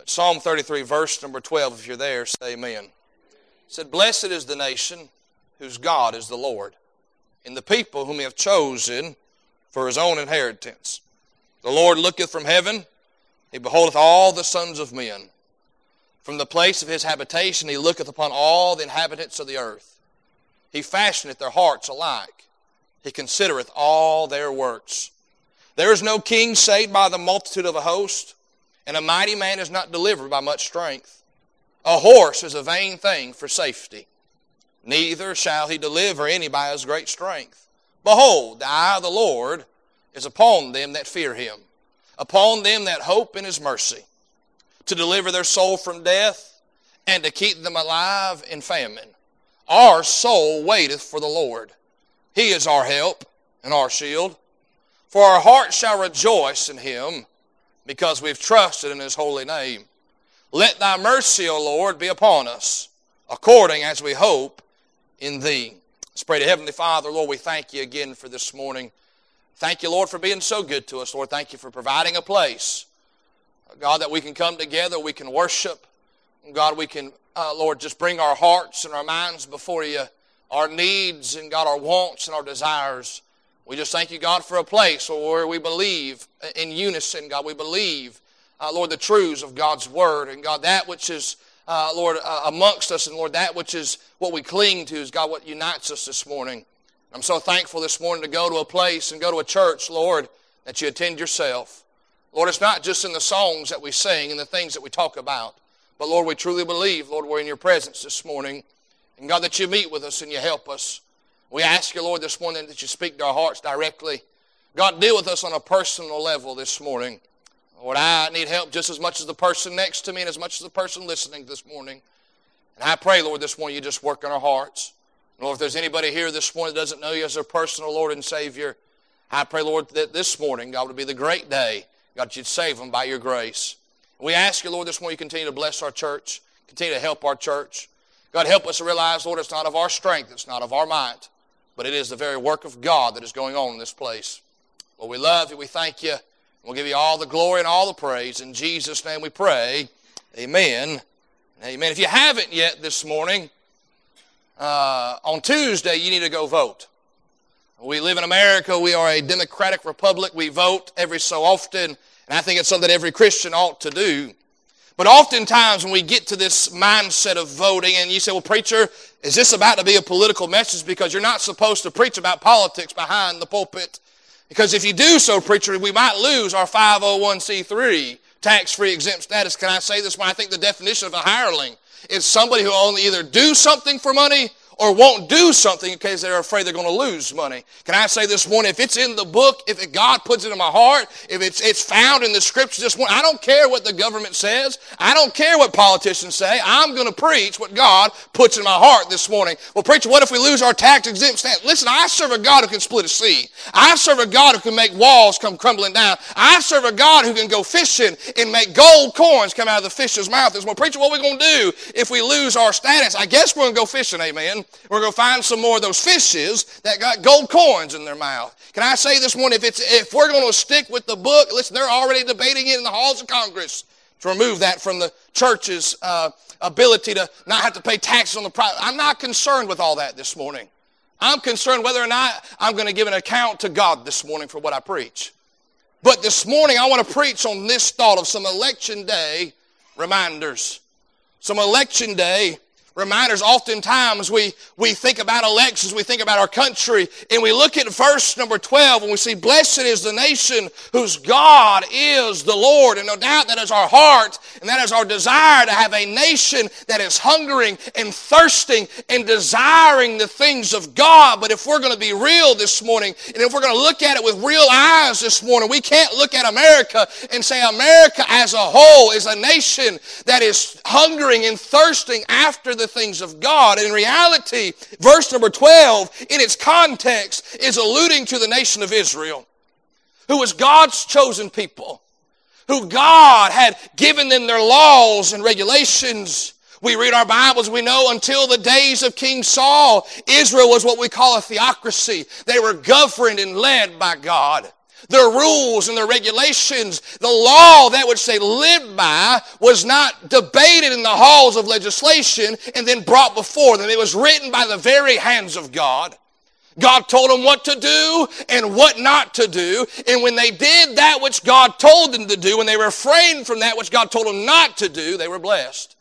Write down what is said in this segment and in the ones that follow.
But Psalm 33, verse number 12, if you're there, say amen. It said, Blessed is the nation whose God is the Lord, and the people whom he hath chosen for his own inheritance. The Lord looketh from heaven, he beholdeth all the sons of men. From the place of his habitation he looketh upon all the inhabitants of the earth. He fashioneth their hearts alike. He considereth all their works. There is no king saved by the multitude of a host, and a mighty man is not delivered by much strength. A horse is a vain thing for safety, neither shall he deliver any by his great strength. Behold, the eye of the Lord is upon them that fear him, upon them that hope in his mercy, to deliver their soul from death and to keep them alive in famine. Our soul waiteth for the Lord. He is our help and our shield. For our heart shall rejoice in him because we've trusted in his holy name. Let thy mercy, O Lord, be upon us, according as we hope in thee. Let's pray to Heavenly Father. Lord, we thank you again for this morning. Thank you, Lord, for being so good to us. Lord, thank you for providing a place, God, that we can come together, we can worship. God, we can, uh, Lord, just bring our hearts and our minds before you, our needs and, God, our wants and our desires. We just thank you, God, for a place where we believe in unison, God. We believe, uh, Lord, the truths of God's Word. And, God, that which is, uh, Lord, uh, amongst us, and, Lord, that which is what we cling to is, God, what unites us this morning. I'm so thankful this morning to go to a place and go to a church, Lord, that you attend yourself. Lord, it's not just in the songs that we sing and the things that we talk about, but Lord, we truly believe, Lord, we're in your presence this morning. And God, that you meet with us and you help us. We ask you, Lord, this morning that you speak to our hearts directly. God, deal with us on a personal level this morning. Lord, I need help just as much as the person next to me and as much as the person listening this morning. And I pray, Lord, this morning you just work on our hearts. Lord, if there's anybody here this morning that doesn't know you as their personal Lord and Savior, I pray, Lord, that this morning, God, would be the great day. God, you'd save them by your grace. We ask you, Lord, this morning you continue to bless our church, continue to help our church. God, help us to realize, Lord, it's not of our strength, it's not of our might, but it is the very work of God that is going on in this place. Well, we love you, we thank you, we'll give you all the glory and all the praise. In Jesus' name we pray. Amen. Amen. If you haven't yet this morning, uh, on Tuesday, you need to go vote. We live in America. We are a democratic republic. We vote every so often. And I think it's something that every Christian ought to do. But oftentimes when we get to this mindset of voting and you say, well, preacher, is this about to be a political message? Because you're not supposed to preach about politics behind the pulpit. Because if you do so, preacher, we might lose our 501c3 tax-free exempt status. Can I say this? When I think the definition of a hireling is somebody who only either do something for money or won't do something because they're afraid they're going to lose money. Can I say this morning, if it's in the book, if God puts it in my heart, if it's, it's found in the scriptures this morning, I don't care what the government says. I don't care what politicians say. I'm going to preach what God puts in my heart this morning. Well, preacher, what if we lose our tax exempt status? Listen, I serve a God who can split a sea. I serve a God who can make walls come crumbling down. I serve a God who can go fishing and make gold coins come out of the fish's mouth. This morning, preacher, what are we going to do if we lose our status? I guess we're going to go fishing, amen. We're going to find some more of those fishes that got gold coins in their mouth. Can I say this one? if, it's, if we're going to stick with the book, listen, they're already debating it in the halls of Congress to remove that from the church's uh, ability to not have to pay taxes on the. I'm not concerned with all that this morning. I'm concerned whether or not I'm going to give an account to God this morning for what I preach. But this morning, I want to preach on this thought of some election day reminders. Some election day reminders. Oftentimes we, we think about elections, we think about our country, and we look at verse number 12 and we see, Blessed is the nation whose God is the Lord. And no doubt that is our heart and that is our desire to have a nation that is hungering and thirsting and desiring the things of God. But if we're going to be real this morning, and if we're going to look at it with real eyes this morning, we can't look at America and say America as a whole is a nation that is hungering and thirsting after the things of God. In reality, verse number 12, in its context, is alluding to the nation of Israel, who was God's chosen people, who God had given them their laws and regulations. We read our Bibles, we know until the days of King Saul, Israel was what we call a theocracy. They were governed and led by God. Their rules and their regulations, the law that which they lived by was not debated in the halls of legislation and then brought before them. It was written by the very hands of God. God told them what to do and what not to do. And when they did that which God told them to do, when they refrained from that which God told them not to do, they were blessed.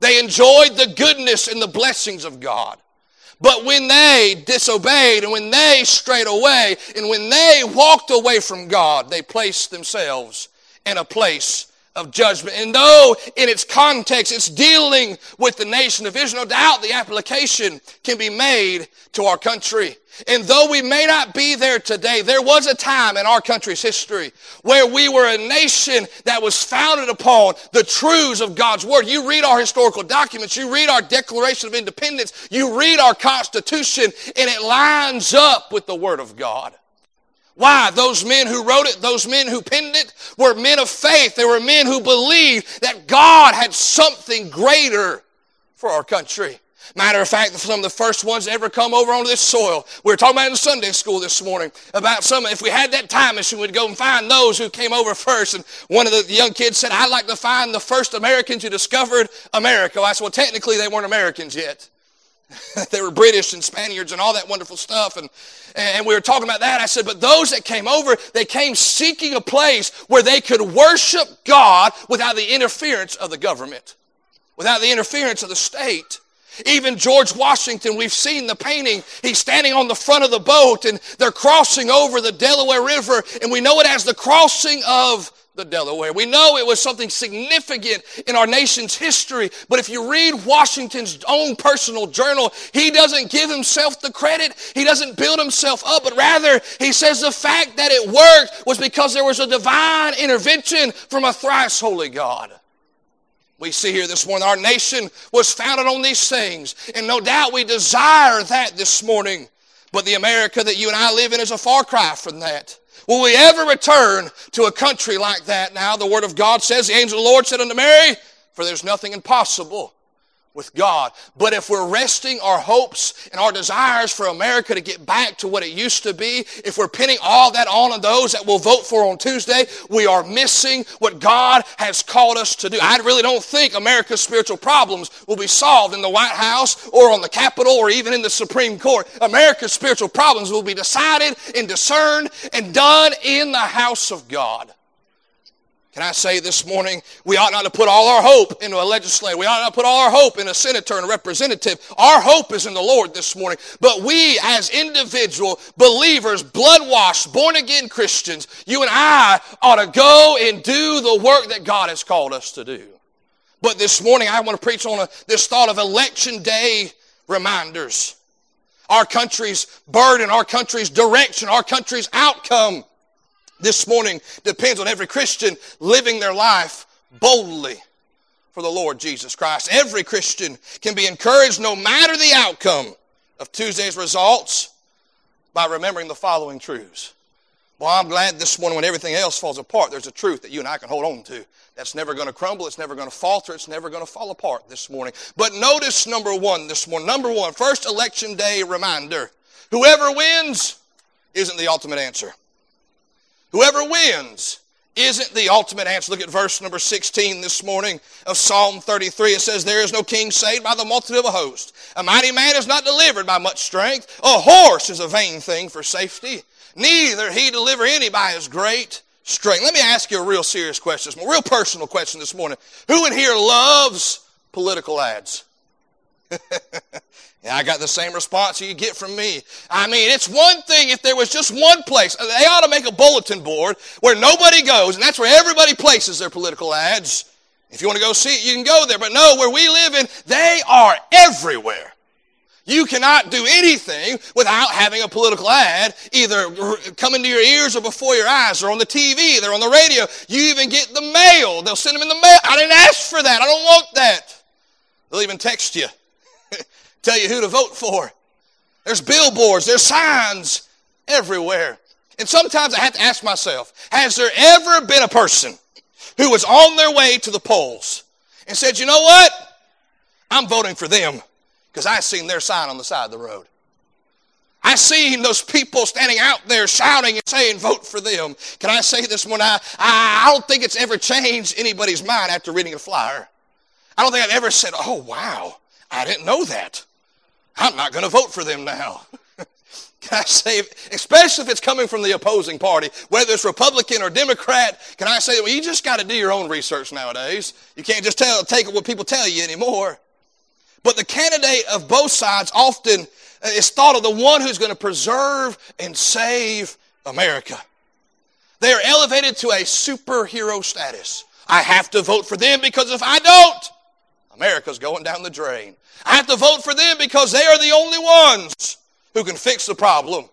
They enjoyed the goodness and the blessings of God. But when they disobeyed and when they strayed away and when they walked away from God, they placed themselves in a place of judgment. And though in its context it's dealing with the nation of Israel, no doubt the application can be made to our country. And though we may not be there today, there was a time in our country's history where we were a nation that was founded upon the truths of God's Word. You read our historical documents, you read our Declaration of Independence, you read our Constitution, and it lines up with the Word of God. Why? Those men who wrote it, those men who penned it, were men of faith. They were men who believed that God had something greater for our country. Matter of fact, some of the first ones to ever come over onto this soil. We were talking about in Sunday school this morning about some, if we had that time machine, we'd go and find those who came over first. And one of the young kids said, I'd like to find the first Americans who discovered America. I said, well, technically they weren't Americans yet. they were British and Spaniards and all that wonderful stuff. And, and we were talking about that. I said, but those that came over, they came seeking a place where they could worship God without the interference of the government, without the interference of the state. Even George Washington, we've seen the painting. He's standing on the front of the boat and they're crossing over the Delaware River, and we know it as the crossing of the Delaware. We know it was something significant in our nation's history, but if you read Washington's own personal journal, he doesn't give himself the credit. He doesn't build himself up, but rather he says the fact that it worked was because there was a divine intervention from a thrice holy God. We see here this morning our nation was founded on these things, and no doubt we desire that this morning. But the America that you and I live in is a far cry from that. Will we ever return to a country like that now? The Word of God says, the angel of the Lord said unto Mary, For there's nothing impossible with God. But if we're resting our hopes and our desires for America to get back to what it used to be, if we're pinning all that on those that will vote for on Tuesday, we are missing what God has called us to do. I really don't think America's spiritual problems will be solved in the White House or on the Capitol or even in the Supreme Court. America's spiritual problems will be decided and discerned and done in the house of God. Can I say this morning, we ought not to put all our hope into a legislator. We ought not to put all our hope in a senator and a representative. Our hope is in the Lord this morning. But we, as individual believers, blood washed, born again Christians, you and I ought to go and do the work that God has called us to do. But this morning, I want to preach on a, this thought of election day reminders. Our country's burden, our country's direction, our country's outcome this morning depends on every Christian living their life boldly for the Lord Jesus Christ. Every Christian can be encouraged no matter the outcome of Tuesday's results by remembering the following truths. Well, I'm glad this morning when everything else falls apart, there's a truth that you and I can hold on to. That's never going to crumble. It's never going to falter. It's never going to fall apart this morning. But notice number one this morning. Number one, first election day reminder. Whoever wins isn't the ultimate answer. Whoever wins isn't the ultimate answer. Look at verse number 16 this morning of Psalm 33. It says, There is no king saved by the multitude of a host. A mighty man is not delivered by much strength. A horse is a vain thing for safety. Neither he deliver any by his great strength. Let me ask you a real serious question, a real personal question this morning. Who in here loves political ads? Yeah, I got the same response you get from me. I mean, it's one thing if there was just one place. They ought to make a bulletin board where nobody goes, and that's where everybody places their political ads. If you want to go see it, you can go there. But no, where we live in, they are everywhere. You cannot do anything without having a political ad either coming to your ears or before your eyes or on the TV, they're on the radio. You even get the mail. They'll send them in the mail. I didn't ask for that. I don't want that. They'll even text you tell you who to vote for. There's billboards, there's signs everywhere. And sometimes I have to ask myself, has there ever been a person who was on their way to the polls and said, you know what? I'm voting for them because I seen their sign on the side of the road. I seen those people standing out there shouting and saying, vote for them. Can I say this morning? I, I don't think it's ever changed anybody's mind after reading a flyer. I don't think I've ever said, oh, wow, I didn't know that. I'm not going to vote for them now. Can I say, especially if it's coming from the opposing party, whether it's Republican or Democrat, can I say, well, you just got to do your own research nowadays. You can't just tell, take what people tell you anymore. But the candidate of both sides often uh, is thought of the one who's going to preserve and save America. They are elevated to a superhero status. I have to vote for them because if I don't, America's going down the drain. I have to vote for them because they are the only ones who can fix the problem.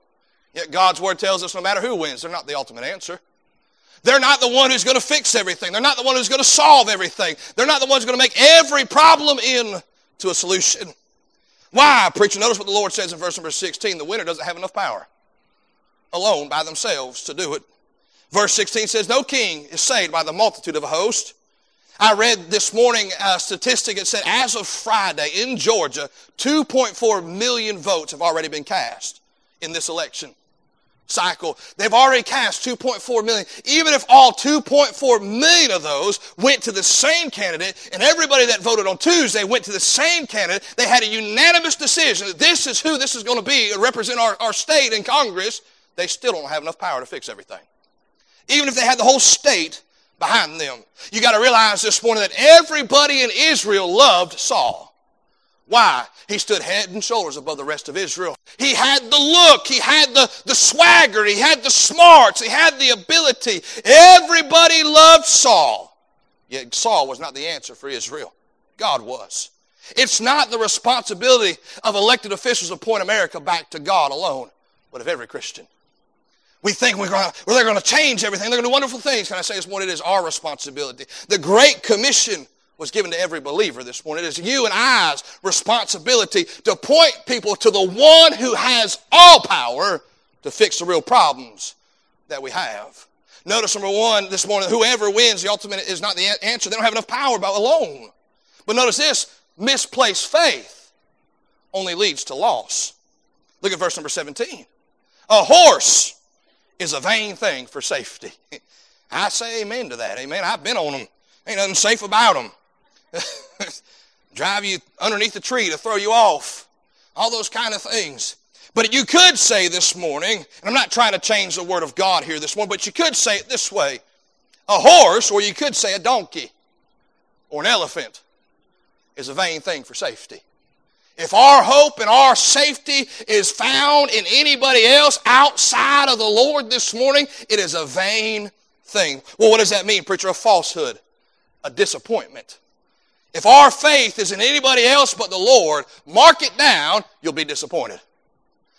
Yet God's Word tells us no matter who wins, they're not the ultimate answer. They're not the one who's going to fix everything. They're not the one who's going to solve everything. They're not the one who's going to make every problem into a solution. Why, preacher? Notice what the Lord says in verse number 16. The winner doesn't have enough power alone by themselves to do it. Verse 16 says, No king is saved by the multitude of a host. I read this morning a statistic that said as of Friday in Georgia, 2.4 million votes have already been cast in this election cycle. They've already cast 2.4 million. Even if all 2.4 million of those went to the same candidate and everybody that voted on Tuesday went to the same candidate, they had a unanimous decision that this is who this is going to be represent our, our state in Congress, they still don't have enough power to fix everything. Even if they had the whole state behind them. You got to realize this morning that everybody in Israel loved Saul. Why? He stood head and shoulders above the rest of Israel. He had the look, he had the, the swagger, he had the smarts, he had the ability. Everybody loved Saul. Yet Saul was not the answer for Israel. God was. It's not the responsibility of elected officials to point America back to God alone, but of every Christian. We think we're going they're going to change everything. They're going to do wonderful things. Can I say this morning? It is our responsibility. The Great Commission was given to every believer this morning. It is you and I's responsibility to point people to the one who has all power to fix the real problems that we have. Notice number one this morning, whoever wins the ultimate is not the answer. They don't have enough power by alone. But notice this, misplaced faith only leads to loss. Look at verse number 17. A horse is a vain thing for safety. I say amen to that. Amen. I've been on them. Ain't nothing safe about them. Drive you underneath the tree to throw you off. All those kind of things. But you could say this morning, and I'm not trying to change the word of God here this morning, but you could say it this way. A horse, or you could say a donkey, or an elephant, is a vain thing for safety. If our hope and our safety is found in anybody else outside of the Lord this morning, it is a vain thing. Well, what does that mean, preacher? A falsehood, a disappointment. If our faith is in anybody else but the Lord, mark it down, you'll be disappointed.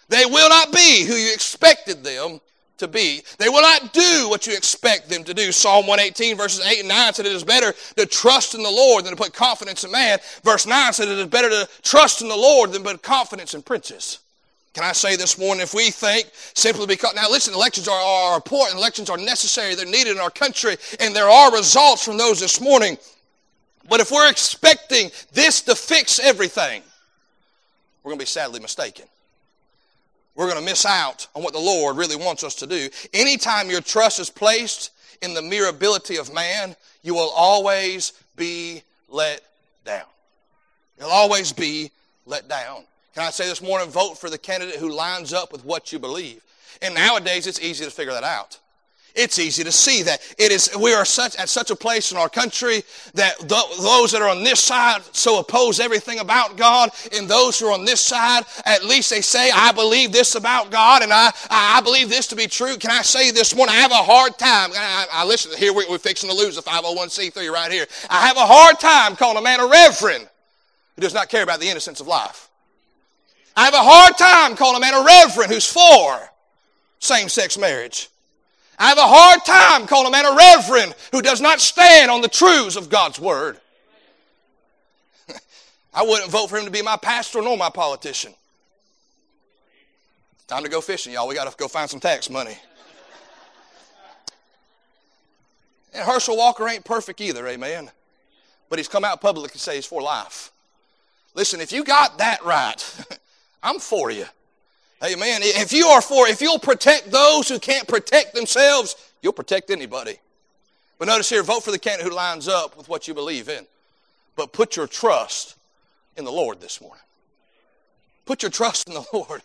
They will not be who you expected them to be. They will not do what you expect them to do. Psalm 118 verses 8 and 9 said it is better to trust in the Lord than to put confidence in man. Verse 9 said it is better to trust in the Lord than put confidence in princes. Can I say this morning, if we think simply because, now listen, elections are, are important, elections are necessary, they're needed in our country, and there are results from those this morning. But if we're expecting this to fix everything, we're going to be sadly mistaken we're going to miss out on what the Lord really wants us to do. Anytime your trust is placed in the mere ability of man, you will always be let down. You'll always be let down. Can I say this morning, vote for the candidate who lines up with what you believe. And nowadays, it's easy to figure that out. It's easy to see that it is, we are such, at such a place in our country that th- those that are on this side so oppose everything about God, and those who are on this side, at least they say, I believe this about God, and I, I believe this to be true. Can I say this morning, I have a hard time. I, I listen, here we, we're fixing to lose a 501c3 right here. I have a hard time calling a man a reverend who does not care about the innocence of life. I have a hard time calling a man a reverend who's for same sex marriage. I have a hard time calling a man a reverend who does not stand on the truths of God's Word. I wouldn't vote for him to be my pastor nor my politician. Time to go fishing, y'all. We got to go find some tax money. And Herschel Walker ain't perfect either, amen. But he's come out publicly and say he's for life. Listen, if you got that right, I'm for you. Amen. If you are for, if you'll protect those who can't protect themselves, you'll protect anybody. But notice here, vote for the candidate who lines up with what you believe in. But put your trust in the Lord this morning. Put your trust in the Lord.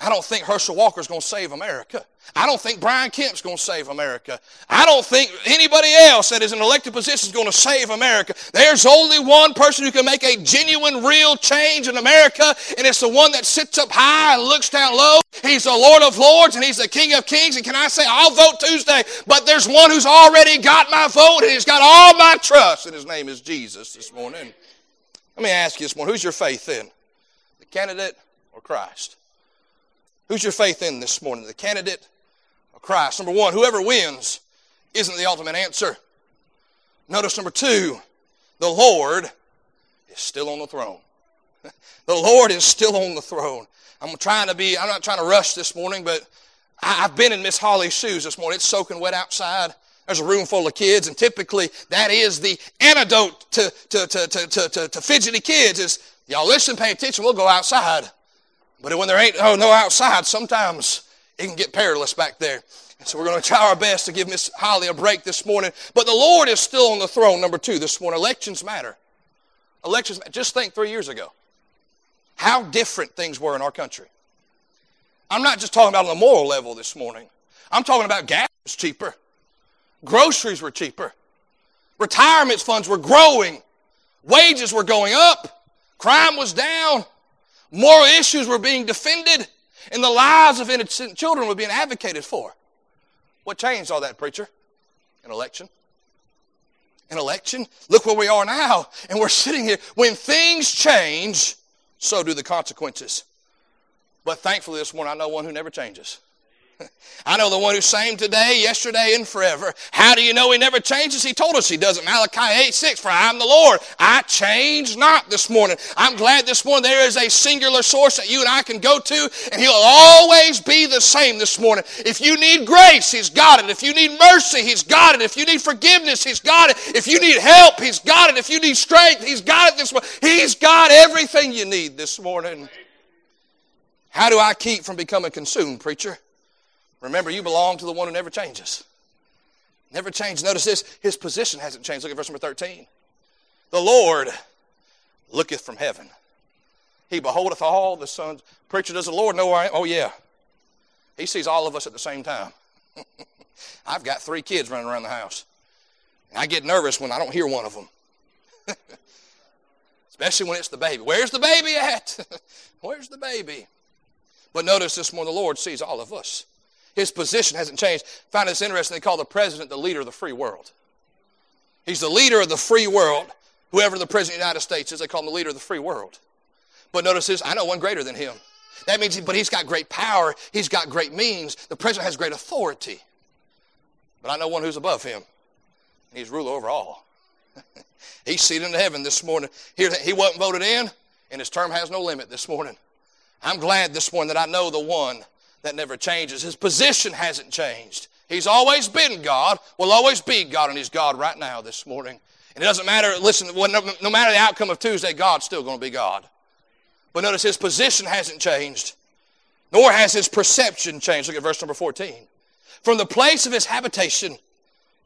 I don't think Herschel Walker's going to save America. I don't think Brian Kemp's going to save America. I don't think anybody else that is in elected position is going to save America. There's only one person who can make a genuine, real change in America, and it's the one that sits up high and looks down low. He's the Lord of Lords and He's the King of Kings. And can I say, I'll vote Tuesday, but there's one who's already got my vote and He's got all my trust, and His name is Jesus this morning. Let me ask you this morning who's your faith in? The candidate or Christ? Who's your faith in this morning? The candidate or Christ? Number one, whoever wins isn't the ultimate answer. Notice number two, the Lord is still on the throne. the Lord is still on the throne. I'm trying to be, I'm not trying to rush this morning, but I've been in Miss Holly's shoes this morning. It's soaking wet outside. There's a room full of kids, and typically that is the antidote to, to, to, to, to, to fidgety kids is y'all listen, pay attention, we'll go outside. But when there ain't oh, no outside, sometimes it can get perilous back there. And so we're going to try our best to give Miss Holly a break this morning. But the Lord is still on the throne, number two, this morning. Elections matter. Elections, just think three years ago. How different things were in our country. I'm not just talking about on the moral level this morning. I'm talking about gas was cheaper. Groceries were cheaper. Retirement funds were growing. Wages were going up. Crime was down. Moral issues were being defended, and the lives of innocent children were being advocated for. What changed all that, preacher? An election. An election? Look where we are now, and we're sitting here. When things change, so do the consequences. But thankfully, this morning, I know one who never changes. I know the one who's same today, yesterday, and forever. How do you know he never changes? He told us he doesn't. Malachi 8 6, for I am the Lord. I change not this morning. I'm glad this morning there is a singular source that you and I can go to, and he'll always be the same this morning. If you need grace, he's got it. If you need mercy, he's got it. If you need forgiveness, he's got it. If you need help, he's got it. If you need strength, he's got it this morning. He's got everything you need this morning. How do I keep from becoming consumed, preacher? Remember, you belong to the one who never changes. Never changed. Notice this his position hasn't changed. Look at verse number 13. The Lord looketh from heaven. He beholdeth all the sons. Preacher, does the Lord know where I am? Oh, yeah. He sees all of us at the same time. I've got three kids running around the house. I get nervous when I don't hear one of them. Especially when it's the baby. Where's the baby at? Where's the baby? But notice this morning, the Lord sees all of us. His position hasn't changed. I find this interesting. They call the president the leader of the free world. He's the leader of the free world. Whoever the president of the United States is, they call him the leader of the free world. But notice this I know one greater than him. That means, but he's got great power, he's got great means. The president has great authority. But I know one who's above him. He's ruler over all. he's seated in heaven this morning. Here, he wasn't voted in, and his term has no limit this morning. I'm glad this morning that I know the one that never changes. His position hasn't changed. He's always been God, will always be God, and He's God right now this morning. And it doesn't matter, listen, no matter the outcome of Tuesday, God's still going to be God. But notice His position hasn't changed, nor has His perception changed. Look at verse number 14. From the place of His habitation,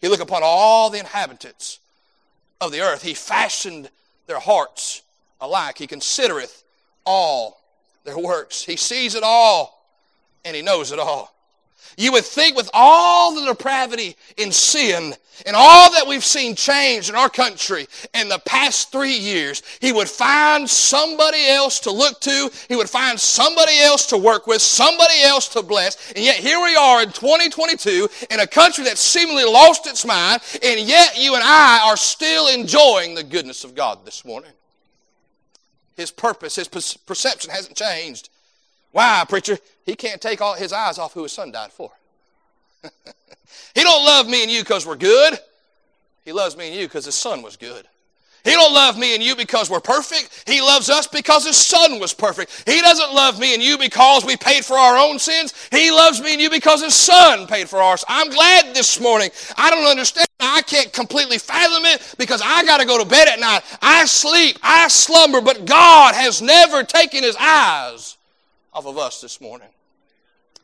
He looked upon all the inhabitants of the earth. He fashioned their hearts alike. He considereth all their works. He sees it all and He knows it all. You would think with all the depravity in sin and all that we've seen change in our country in the past three years, he would find somebody else to look to. He would find somebody else to work with, somebody else to bless. And yet here we are in 2022 in a country that seemingly lost its mind, and yet you and I are still enjoying the goodness of God this morning. His purpose, his perception hasn't changed. Why, preacher? He can't take all his eyes off who his son died for. he don't love me and you because we're good. He loves me and you because his son was good. He don't love me and you because we're perfect. He loves us because his son was perfect. He doesn't love me and you because we paid for our own sins. He loves me and you because his son paid for ours. I'm glad this morning. I don't understand. I can't completely fathom it because I got to go to bed at night. I sleep. I slumber, but God has never taken his eyes off of us this morning.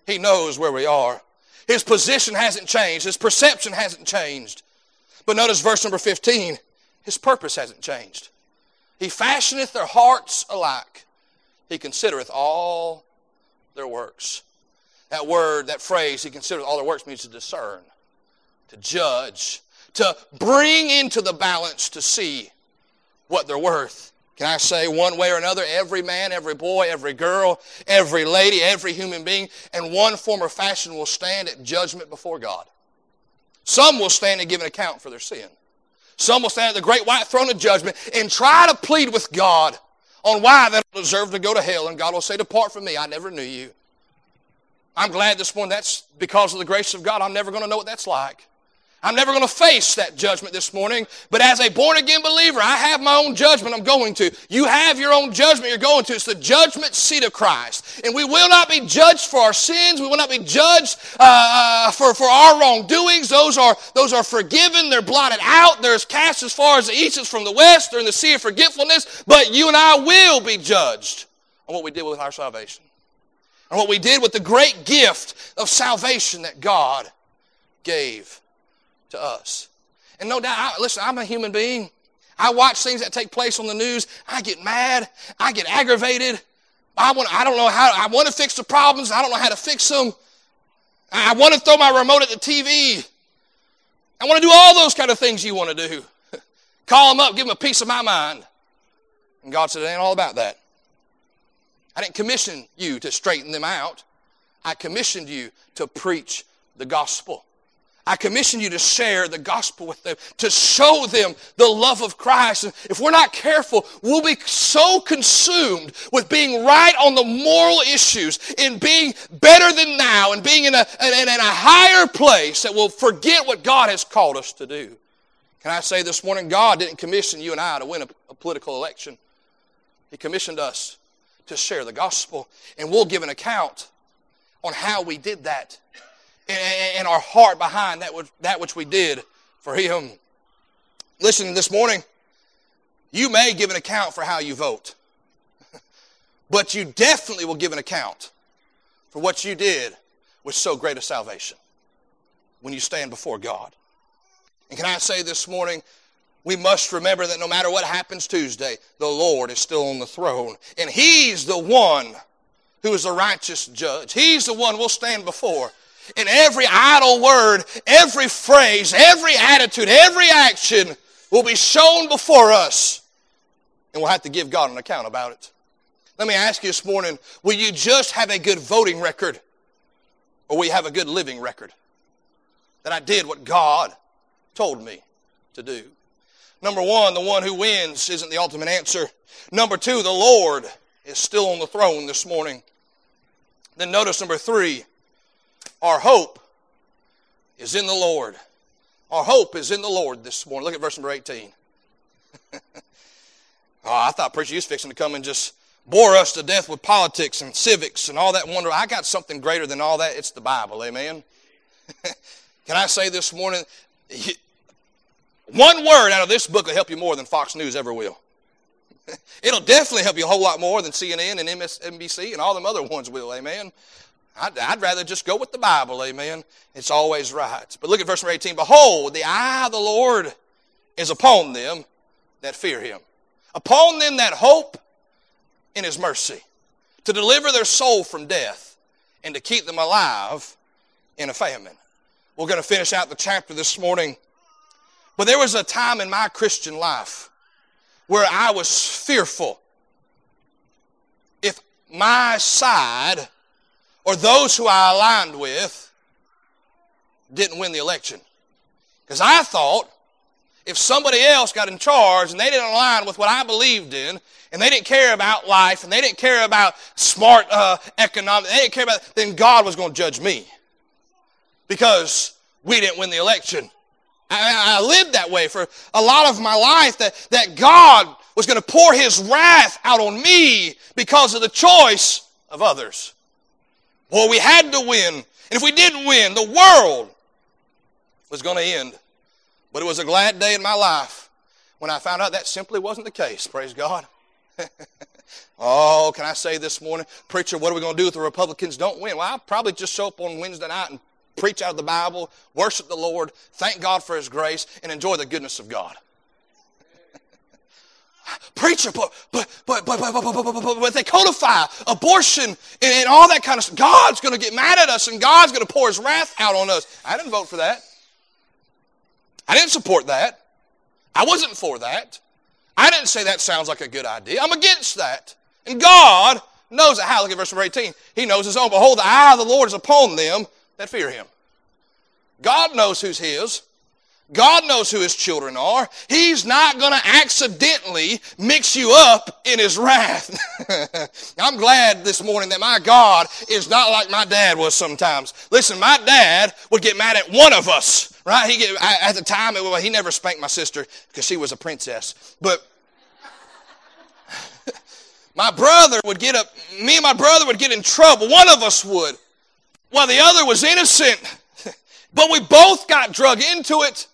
He knows where we are. His position hasn't changed. His perception hasn't changed. But notice verse number 15. His purpose hasn't changed. He fashioneth their hearts alike. He considereth all their works. That word, that phrase, he considereth all their works means to discern, to judge, to bring into the balance to see what they're worth. Can I say one way or another, every man, every boy, every girl, every lady, every human being, in one form or fashion will stand at judgment before God. Some will stand and give an account for their sin. Some will stand at the great white throne of judgment and try to plead with God on why they don't deserve to go to hell. And God will say, Depart from me, I never knew you. I'm glad this morning that's because of the grace of God. I'm never going to know what that's like. I'm never going to face that judgment this morning, but as a born again believer, I have my own judgment I'm going to. You have your own judgment you're going to. It's the judgment seat of Christ. And we will not be judged for our sins. We will not be judged uh, uh, for, for our wrongdoings. Those are, those are forgiven. They're blotted out. They're cast as far as the east is from the west. They're in the sea of forgetfulness. But you and I will be judged on what we did with our salvation. And what we did with the great gift of salvation that God gave to us. And no doubt, I, listen, I'm a human being. I watch things that take place on the news. I get mad. I get aggravated. I want. I don't know how. I want to fix the problems. I don't know how to fix them. I want to throw my remote at the TV. I want to do all those kind of things you want to do. Call them up, give them a piece of my mind. And God said, it ain't all about that. I didn't commission you to straighten them out. I commissioned you to preach the gospel. I commission you to share the gospel with them, to show them the love of Christ. If we're not careful, we'll be so consumed with being right on the moral issues, in being better than now, and being in a, in, in a higher place that we'll forget what God has called us to do. Can I say this morning, God didn't commission you and I to win a, a political election. He commissioned us to share the gospel, and we'll give an account on how we did that and our heart behind that which, that which we did for Him. Listen, this morning, you may give an account for how you vote, but you definitely will give an account for what you did with so great a salvation when you stand before God. And can I say this morning, we must remember that no matter what happens Tuesday, the Lord is still on the throne. And He's the one who is the righteous judge. He's the one we'll stand before. And every idle word, every phrase, every attitude, every action will be shown before us. And we'll have to give God an account about it. Let me ask you this morning will you just have a good voting record or will you have a good living record? That I did what God told me to do. Number one, the one who wins isn't the ultimate answer. Number two, the Lord is still on the throne this morning. Then notice number three, our hope is in the Lord. Our hope is in the Lord this morning. Look at verse number 18. oh, I thought preacher you was fixing to come and just bore us to death with politics and civics and all that wonder. I got something greater than all that. It's the Bible. Amen. Can I say this morning? One word out of this book will help you more than Fox News ever will. It'll definitely help you a whole lot more than CNN and MSNBC and all them other ones will. Amen. I'd, I'd, rather just go with the Bible, amen. It's always right. But look at verse number 18. Behold, the eye of the Lord is upon them that fear him, upon them that hope in his mercy, to deliver their soul from death and to keep them alive in a famine. We're going to finish out the chapter this morning. But there was a time in my Christian life where I was fearful if my side or those who I aligned with didn't win the election. Because I thought if somebody else got in charge and they didn't align with what I believed in, and they didn't care about life, and they didn't care about smart uh, economics, they didn't care about, then God was going to judge me because we didn't win the election. I, I lived that way for a lot of my life that, that God was going to pour his wrath out on me because of the choice of others. Well, we had to win. And if we didn't win, the world was going to end. But it was a glad day in my life when I found out that simply wasn't the case. Praise God. Oh, can I say this morning, preacher, what are we going to do if the Republicans don't win? Well, I'll probably just show up on Wednesday night and preach out of the Bible, worship the Lord, thank God for His grace, and enjoy the goodness of God. Preacher, but, but, but, but, but, but, but, but, but, they codify abortion and, and all that kind of stuff. God's going to get mad at us and God's going to pour His wrath out on us. I didn't vote for that. I didn't support that. I wasn't for that. I didn't say that sounds like a good idea. I'm against that. And God knows it. How? Look at verse number 18. He knows his own. Behold, the eye of the Lord is upon them that fear him. God knows who's his. God knows who his children are. He's not going to accidentally mix you up in his wrath. I'm glad this morning that my God is not like my dad was sometimes. Listen, my dad would get mad at one of us, right? He get, at the time, well, he never spanked my sister because she was a princess. But my brother would get up, me and my brother would get in trouble. One of us would, while the other was innocent. But we both got drug into it.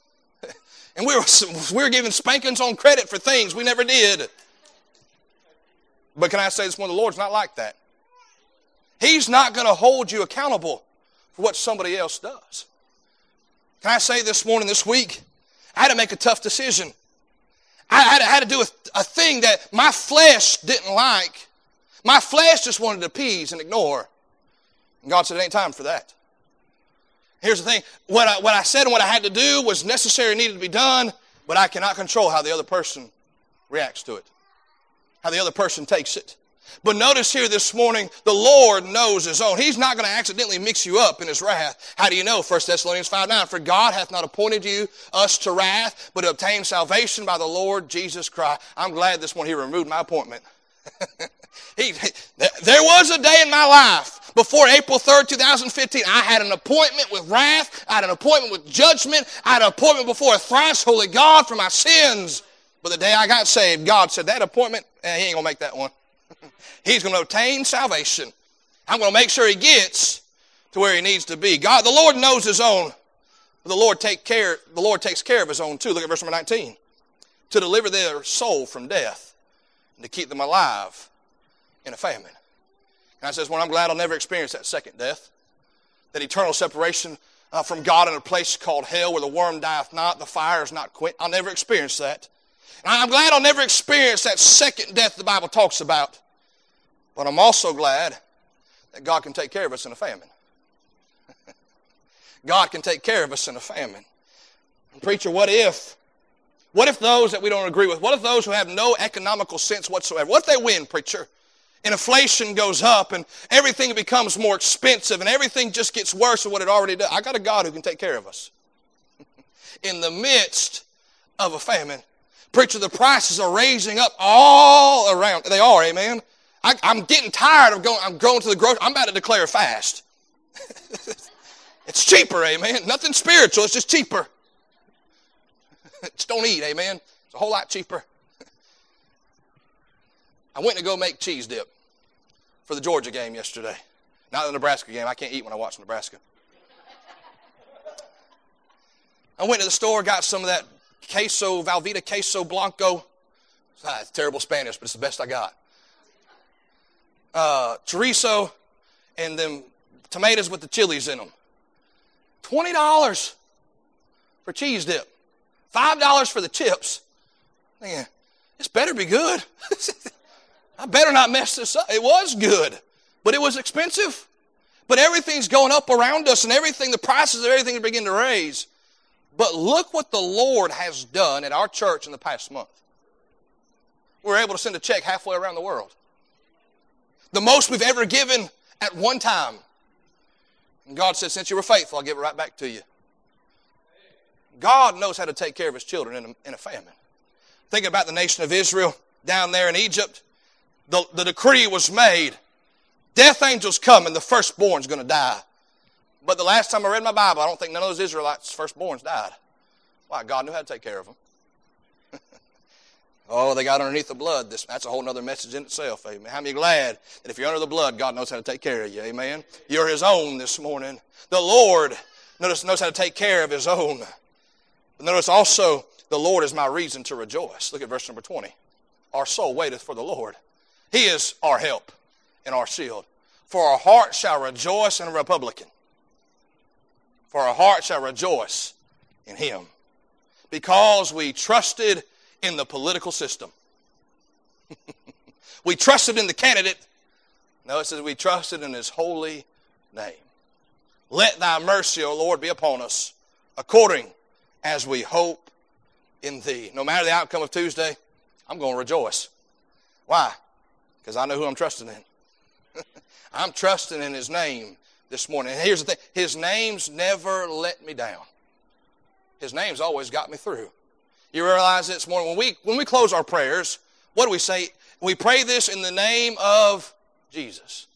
And we were, we were giving spankings on credit for things we never did. But can I say this one? The Lord's not like that. He's not going to hold you accountable for what somebody else does. Can I say this morning, this week, I had to make a tough decision. I had to, had to do a, a thing that my flesh didn't like. My flesh just wanted to appease and ignore. And God said, it ain't time for that. Here's the thing what I, what I said and what I had to do was necessary, needed to be done, but I cannot control how the other person reacts to it, how the other person takes it. But notice here this morning, the Lord knows his own. He's not going to accidentally mix you up in his wrath. How do you know? 1 Thessalonians 5 9. For God hath not appointed you, us to wrath, but to obtain salvation by the Lord Jesus Christ. I'm glad this morning he removed my appointment. he, there was a day in my life before April 3rd, 2015, I had an appointment with wrath. I had an appointment with judgment. I had an appointment before a thrice holy God for my sins. But the day I got saved, God said, that appointment, eh, he ain't going to make that one. He's going to obtain salvation. I'm going to make sure he gets to where he needs to be. God, the Lord knows his own. The Lord take care, the Lord takes care of his own too. Look at verse number 19. To deliver their soul from death and to keep them alive in a famine. And I says, well, I'm glad I'll never experience that second death, that eternal separation uh, from God in a place called hell where the worm dieth not, the fire is not quenched. I'll never experience that. And I'm glad I'll never experience that second death the Bible talks about. But I'm also glad that God can take care of us in a famine. God can take care of us in a famine. And preacher, what if? What if those that we don't agree with? What if those who have no economical sense whatsoever? What if they win, preacher? And inflation goes up and everything becomes more expensive and everything just gets worse than what it already does. I got a God who can take care of us. In the midst of a famine. Preacher, the prices are raising up all around. They are, amen. I, am getting tired of going, I'm going to the grocery. I'm about to declare a fast. it's cheaper, amen. Nothing spiritual, it's just cheaper. just don't eat, amen. It's a whole lot cheaper. I went to go make cheese dip for the Georgia game yesterday. Not the Nebraska game. I can't eat when I watch Nebraska. I went to the store, got some of that queso, Velveeta queso blanco. Ah, it's terrible Spanish, but it's the best I got. Uh, chorizo and then tomatoes with the chilies in them. $20 for cheese dip. $5 for the chips. Man, this better be good. I better not mess this up. It was good, but it was expensive. But everything's going up around us and everything, the prices of everything beginning to raise. But look what the Lord has done at our church in the past month. We were able to send a check halfway around the world. The most we've ever given at one time. And God said, Since you were faithful, I'll give it right back to you. God knows how to take care of his children in a, in a famine. Think about the nation of Israel down there in Egypt the, the decree was made. Death angels come and the firstborn's going to die. But the last time I read my Bible, I don't think none of those Israelites' firstborns died. Why? God knew how to take care of them. oh, they got underneath the blood. This, that's a whole other message in itself. Amen. How many glad that if you're under the blood, God knows how to take care of you? Amen. You're His own this morning. The Lord notice, knows how to take care of His own. But notice also, the Lord is my reason to rejoice. Look at verse number 20. Our soul waiteth for the Lord. He is our help and our shield. For our heart shall rejoice in a Republican. For our heart shall rejoice in him. Because we trusted in the political system. we trusted in the candidate. No, it says we trusted in his holy name. Let thy mercy, O Lord, be upon us, according as we hope in thee. No matter the outcome of Tuesday, I'm going to rejoice. Why? Because I know who I'm trusting in. I'm trusting in his name this morning. And here's the thing his name's never let me down. His name's always got me through. You realize this morning when we when we close our prayers, what do we say? We pray this in the name of Jesus.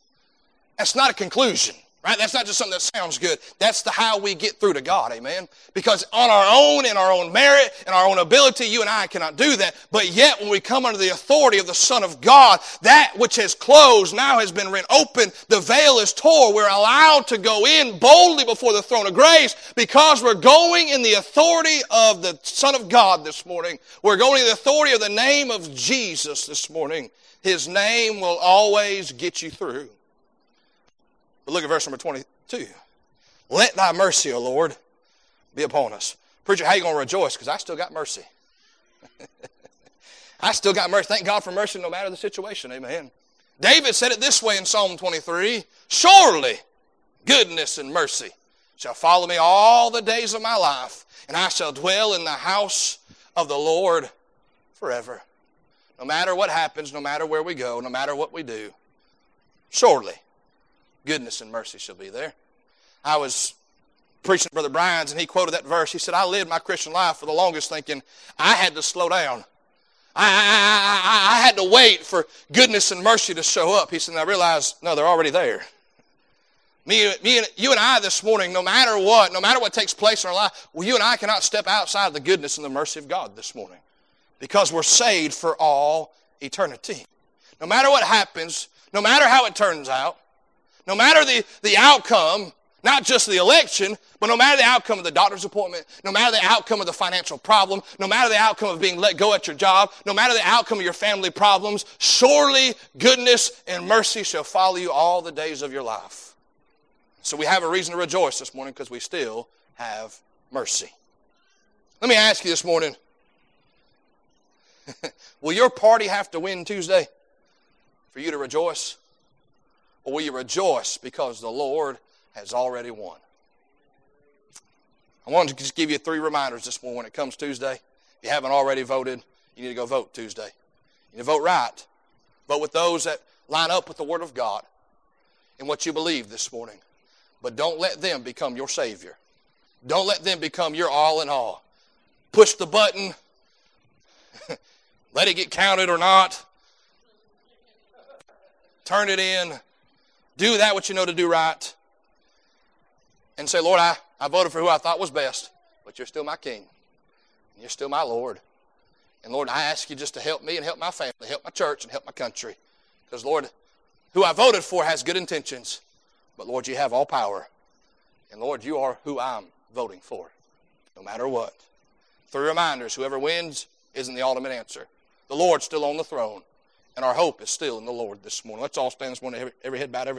That's not a conclusion. Right? That's not just something that sounds good. That's the how we get through to God. Amen. Because on our own, in our own merit, in our own ability, you and I cannot do that. But yet, when we come under the authority of the Son of God, that which has closed now has been rent open. The veil is torn. We're allowed to go in boldly before the throne of grace because we're going in the authority of the Son of God this morning. We're going in the authority of the name of Jesus this morning. His name will always get you through. But look at verse number 22. Let thy mercy, O Lord, be upon us. Preacher, how you going to rejoice? Because I still got mercy. I still got mercy. Thank God for mercy no matter the situation. Amen. David said it this way in Psalm 23 Surely goodness and mercy shall follow me all the days of my life, and I shall dwell in the house of the Lord forever. No matter what happens, no matter where we go, no matter what we do, surely goodness and mercy shall be there. I was preaching Brother Bryan's, and he quoted that verse. He said, I lived my Christian life for the longest thinking I had to slow down. I, I, I, I had to wait for goodness and mercy to show up. He said, and I realized, no, they're already there. Me, me you and I this morning, no matter what, no matter what takes place in our life, well, you and I cannot step outside the goodness and the mercy of God this morning because we're saved for all eternity. No matter what happens, no matter how it turns out, no matter the, the outcome, not just the election, but no matter the outcome of the doctor's appointment, no matter the outcome of the financial problem, no matter the outcome of being let go at your job, no matter the outcome of your family problems, surely goodness and mercy shall follow you all the days of your life. So we have a reason to rejoice this morning because we still have mercy. Let me ask you this morning will your party have to win Tuesday for you to rejoice? You rejoice because the Lord has already won? I wanted to just give you three reminders this morning when it comes Tuesday. If you haven't already voted, you need to go vote Tuesday. You need to vote right. Vote with those that line up with the Word of God and what you believe this morning. But don't let them become your Savior. Don't let them become your all in all. Push the button, let it get counted or not. Turn it in. Do that what you know to do right. And say, Lord, I, I voted for who I thought was best, but you're still my king. And you're still my Lord. And Lord, I ask you just to help me and help my family, help my church, and help my country. Because, Lord, who I voted for has good intentions. But, Lord, you have all power. And, Lord, you are who I'm voting for, no matter what. Three reminders whoever wins isn't the ultimate answer. The Lord's still on the throne, and our hope is still in the Lord this morning. Let's all stand this morning, every, every head bowed, every